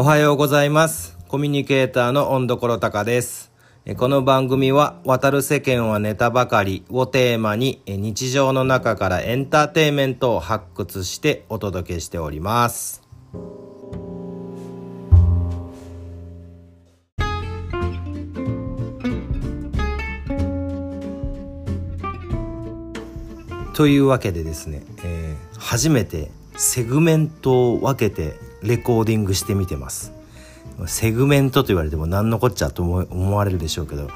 おはようございます。コミュニケーターの温どころたかです。この番組は、渡る世間はネタばかりをテーマに、日常の中からエンターテインメントを発掘してお届けしております。というわけでですね、えー初めてセグメントを分けてレコーディングしてみてます。セグメントと言われても何のこっちゃと思われるでしょうけど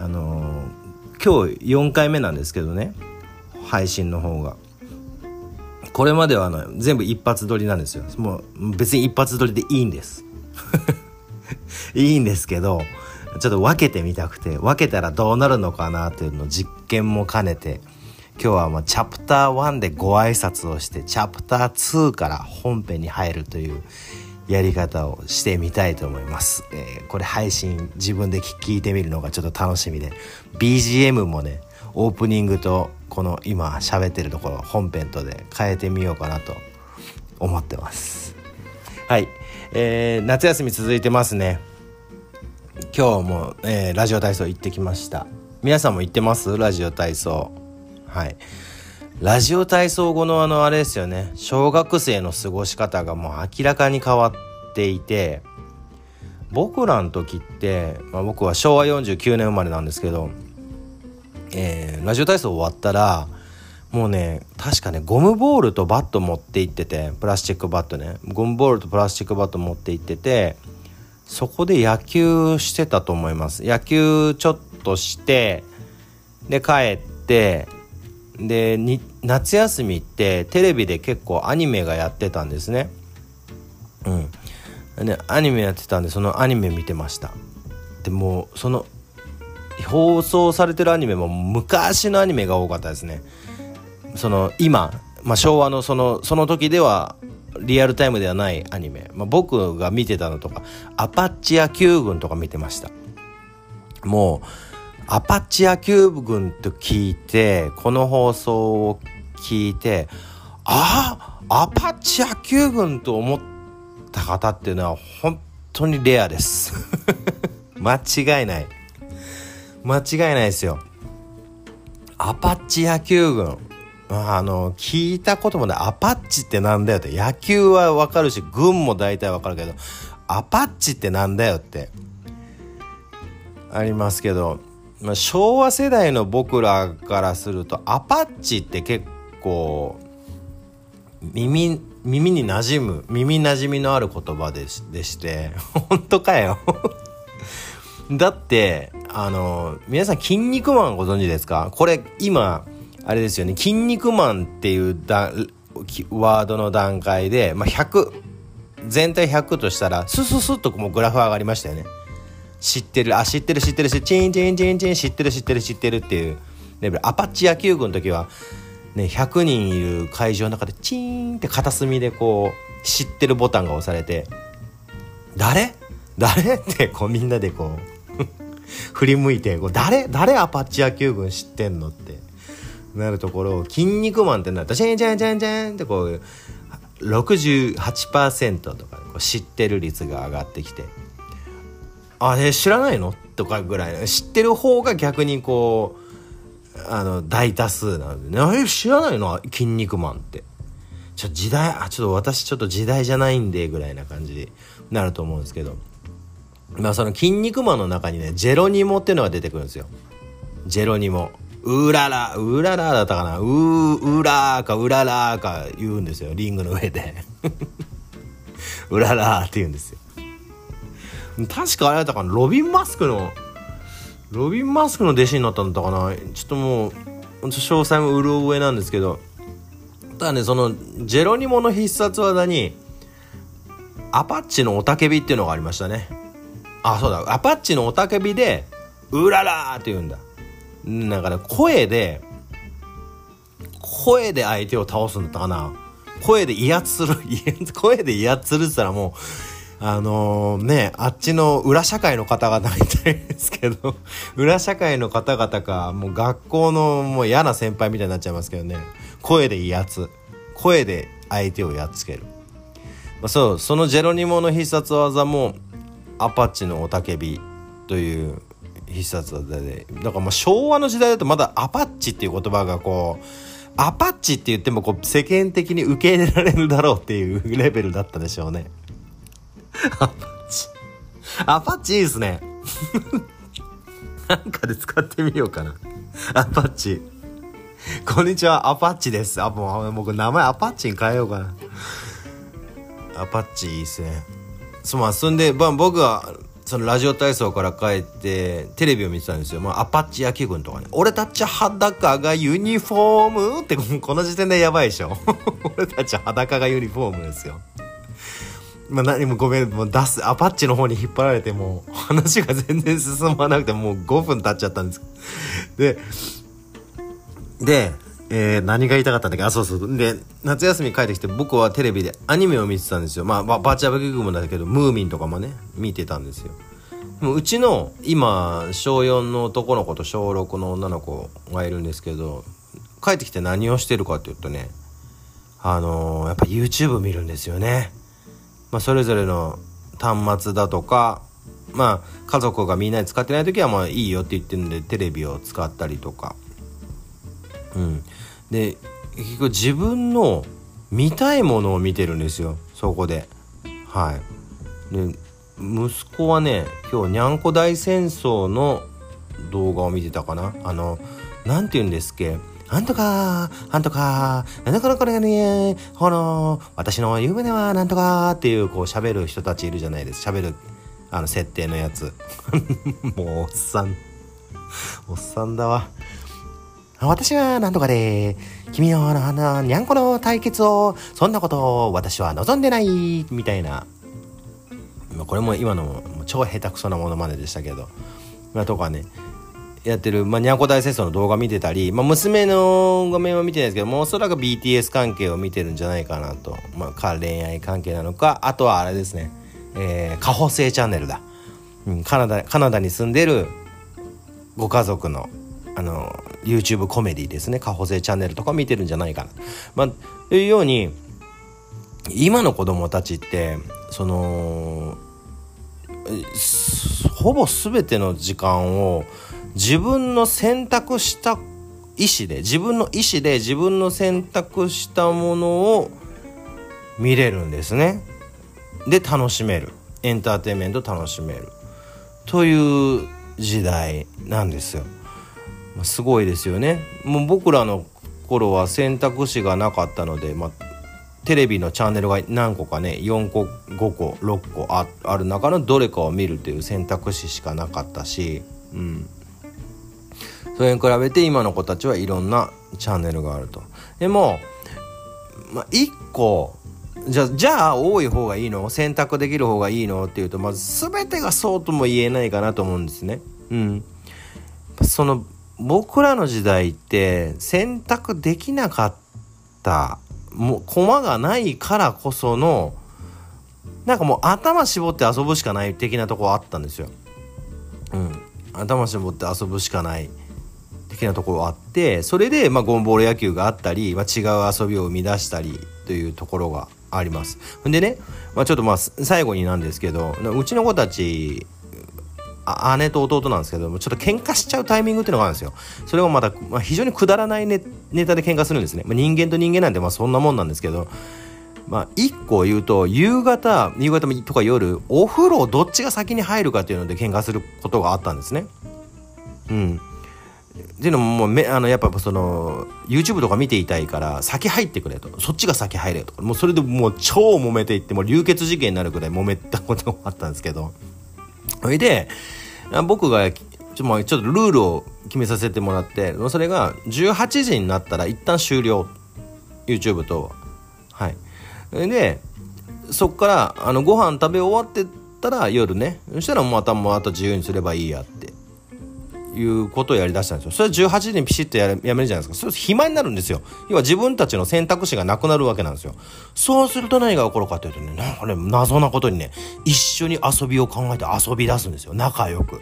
あのー今日4回目なんですけどね。配信の方が。これまではあの全部一発撮りなんですよ。もう別に一発撮りでいいんです。いいんですけどちょっと分けてみたくて分けたらどうなるのかなというのを実験も兼ねて今日はもうチャプター1でご挨拶をしてチャプター2から本編に入るというやり方をしてみたいと思います、えーこれ配信自分で聞聞いてみるのがちょっと楽しみで BGM もねオープニングとこの今喋ってるところ本編とで変えてみようかなと思ってます。はい、えー夏休み続いてますね。今日も、えーラジオ体操行ってきました。皆さんも行ってます？ラジオ体操。はい。ラジオ体操後のあのあれですよね。小学生の過ごし方がもう明らかに変わっていて僕らの時って、まあ、僕は昭和49年生まれなんですけど、えーラジオ体操終わったらもうね確かねゴムボールとバット持って行っててプラスチックバットね。ゴムボールとプラスチックバット持って行っててそこで野球してたと思います。野球ちょっとしてで帰ってで夏休みってテレビで結構アニメがやってたんですね。うん。でアニメやってたんでそのアニメ見てました。でもその放送されてるアニメも昔のアニメが多かったですね。その今、まあ、昭和のそのその時ではリアルタイムではないアニメ、まあ、僕が見てたのとかアパッチ野球軍とか見てました。もうアパッチ野球軍と聞いてこの放送を聞いてああアパッチ野球軍と思った方っていうのは本当にレアです。間違いない。間違いないですよ。アパッチ野球軍。あの聞いたこともない。アパッチってなんだよって。野球はわかるし軍も大体わかるけどアパッチってなんだよって。ありますけど、まあ、昭和世代の僕らからするとアパッチって結構耳耳に馴染む耳馴染みのある言葉でしでして 本当かよ。だってあの皆さん「筋肉マン」ご存知ですか？これ今あれですよね「筋肉マン」っていうだワードの段階で、まあ、100全体100としたらスススッともうグラフ上がりましたよね。知ってる。あ知ってる知ってる。知ってるチンチンチンチン知ってる知ってる知ってるっていう。レベルアパッチ野球部の時はね100人いる会場の中でチーンって片隅でこう知ってるボタンが押されて誰？誰？ってこうみんなでこう 振り向いてこう誰？誰アパッチ野球軍知ってんのってなるところを「筋肉マン」ってなったらチェンチェンチェンチェンってこう68%とかこう知ってる率が上がってきて「あえ知らないの?」とかぐらい。知ってる方が逆にこうあの大多数なので、ね、え知らないの「筋肉マン」って。ちょ時代あちょっと私ちょっと時代じゃないんでぐらいな感じになると思うんですけど。まあその「筋肉マン」の中にねジェロニモっていうのが出てくるんですよ。ジェロニモ。うらら。うららだったかな？ううらかうららか言うんですよ。リングの上で。うららって言うんですよ。確かあれだったかな。ロビン・マスクのロビン・マスクの弟子になったんだったかな。ちょっともう詳細もうる覚えなんですけど。ただねそのジェロニモの必殺技にアパッチの雄たけびっていうのがありましたね。あそうだ。アパッチの雄たけびで「うららー!」って言うんだ。なんかね声で声で相手を倒すんだったかな。声で威圧する 声で威圧するって言ったらもうあのねあっちの裏社会の方々みたいですけど 裏社会の方々かもう学校のもう嫌な先輩みたいになっちゃいますけどね。声で威圧。声で相手をやっつける。まあ、そうそのジェロニモの必殺技もアパッチの雄たけびという必殺技でだからまあ昭和の時代だとまだアパッチっていう言葉がこうアパッチって言ってもこう世間的に受け入れられるだろうっていうレベルだったでしょうね。アパッチ。アパッチいいですね。なんかで使ってみようかな。アパッチ。こんにちは。アパッチです。あもう僕名前アパッチに変えようかな。アパッチいいっすね。そまあそんで、まあ、僕はそのラジオ体操から帰ってテレビを見てたんですよ、まあ、アパッチ野球軍とかね。俺たち裸がユニフォームってこの時点でやばいでしょ。俺たち裸がユニフォームですよ。まあ何もごめんもう出すアパッチの方に引っ張られてもう話が全然進まなくてもう5分経っちゃったんですででえー、何が言いたかったんだっけ？あ、そうそう。で、夏休み帰ってきて僕はテレビでアニメを見てたんですよ。まあ、バーチャルギグもだけど、ムーミンとかもね、見てたんですよ。もううちの、今、小4の男の子と小6の女の子がいるんですけど、帰ってきて何をしてるかっていうとね、あのー、やっぱ YouTube 見るんですよね。まあ、それぞれの端末だとか、まあ、家族がみんなで使ってない時はまあいいよって言ってるんで、テレビを使ったりとか。うん。で結局自分の見たいものを見てるんですよ。そこで。はい。で息子はね今日にゃんこ大戦争の動画を見てたかな。あの何て言うんですっけ？なんとか、なんとか、なんだかこれがね、この、私の夢ではなんとかっていう、こう喋る人たちいるじゃないですか。喋る、あの、設定のやつ。もう、おっさん。おっさんだわ。私が何とかで、君のあの、にゃんこの対決を、そんなことを私は望んでない、みたいな。これも今の超下手くそなものまねでしたけど。まあ、とかね、やってる、まあ、にゃんこ大戦争の動画見てたり、まあ、娘の画面は見てないですけども、おそらく BTS 関係を見てるんじゃないかなと。まあ、恋愛関係なのか、あとはあれですね、えー、過保生チャンネルだ。うん、カナダ、カナダに住んでるご家族のあの YouTube コメディですね過保生チャンネルとか見てるんじゃないかな。まあ、というように今の子供たちってそのほぼ全ての時間を自分の選択した意思で自分の意思で自分の選択したものを見れるんですね。で楽しめるエンターテインメント楽しめるという時代なんですよ。すごいですよねもう僕らの頃は選択肢がなかったので、まあ、テレビのチャンネルが何個かね4個5個6個あある中のどれかを見るという選択肢しかなかったし、うん、それに比べて今の子たちはいろんなチャンネルがあると。でも、まあ、1個じゃじゃあ多い方がいいの？選択できる方がいいの？っていうとまず全てがそうとも言えないかなと思うんですね。うん、その僕らの時代って選択できなかったもう駒がないからこそのなんかもう頭絞って遊ぶしかない的なとこあったんですよ。うん。頭絞って遊ぶしかない的なところあってそれで、まあ、ゴンボール野球があったり、まあ、違う遊びを生み出したりというところがあります。でね、まあ、ちょっとまあ最後になんですけどうちの子たち姉と弟なんですけどもちょっと喧嘩しちゃうタイミングっていうのがあるんですよ。それもまた、まあ、非常にくだらないネネタで喧嘩するんですね、まあ、人間と人間なんてまあそんなもんなんですけどまあ1個言うと夕方夕方とか夜お風呂どっちが先に入るかっていうので喧嘩することがあったんですね。うん。っていうのももうめあのやっぱその YouTube とか見ていたいから先入ってくれとそっちが先入れとかもうそれでもう超揉めていっても流血事件になるぐらい揉めたことがあったんですけどそれで、僕がちょっとルールを決めさせてもらって、それが18時になったら一旦終了。YouTube と。はい。で、そっから、あの、ご飯食べ終わってたら夜ね、そしたらまたもうあと自由にすればいいやっていうことをやりだしたんですよ。それは18時にピシッとややめるじゃないですか。それ暇になるんですよ。要は自分たちの選択肢がなくなるわけなんですよ。そうすると何が起こるかというとね、なんかね、謎なことにね、一緒に遊びを考えて遊び出すんですよ。仲良く。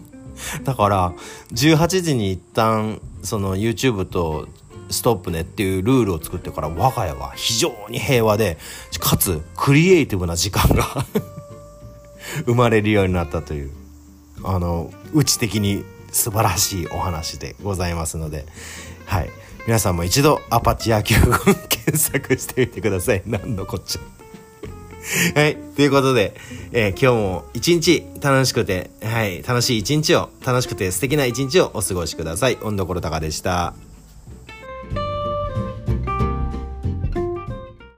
だから、18時に一旦、その YouTube とストップねっていうルールを作ってから我が家は非常に平和でかつクリエイティブな時間が 生まれるようになったというあのうち的に素晴らしいお話でございますのではい皆さんも一度アパッチ野球軍検索してみてください 何のこっちゃ はい。ということで、えー、今日も一日楽しくて、はい、楽しい一日を、楽しくて素敵な一日をお過ごしください。温度ころたかでした。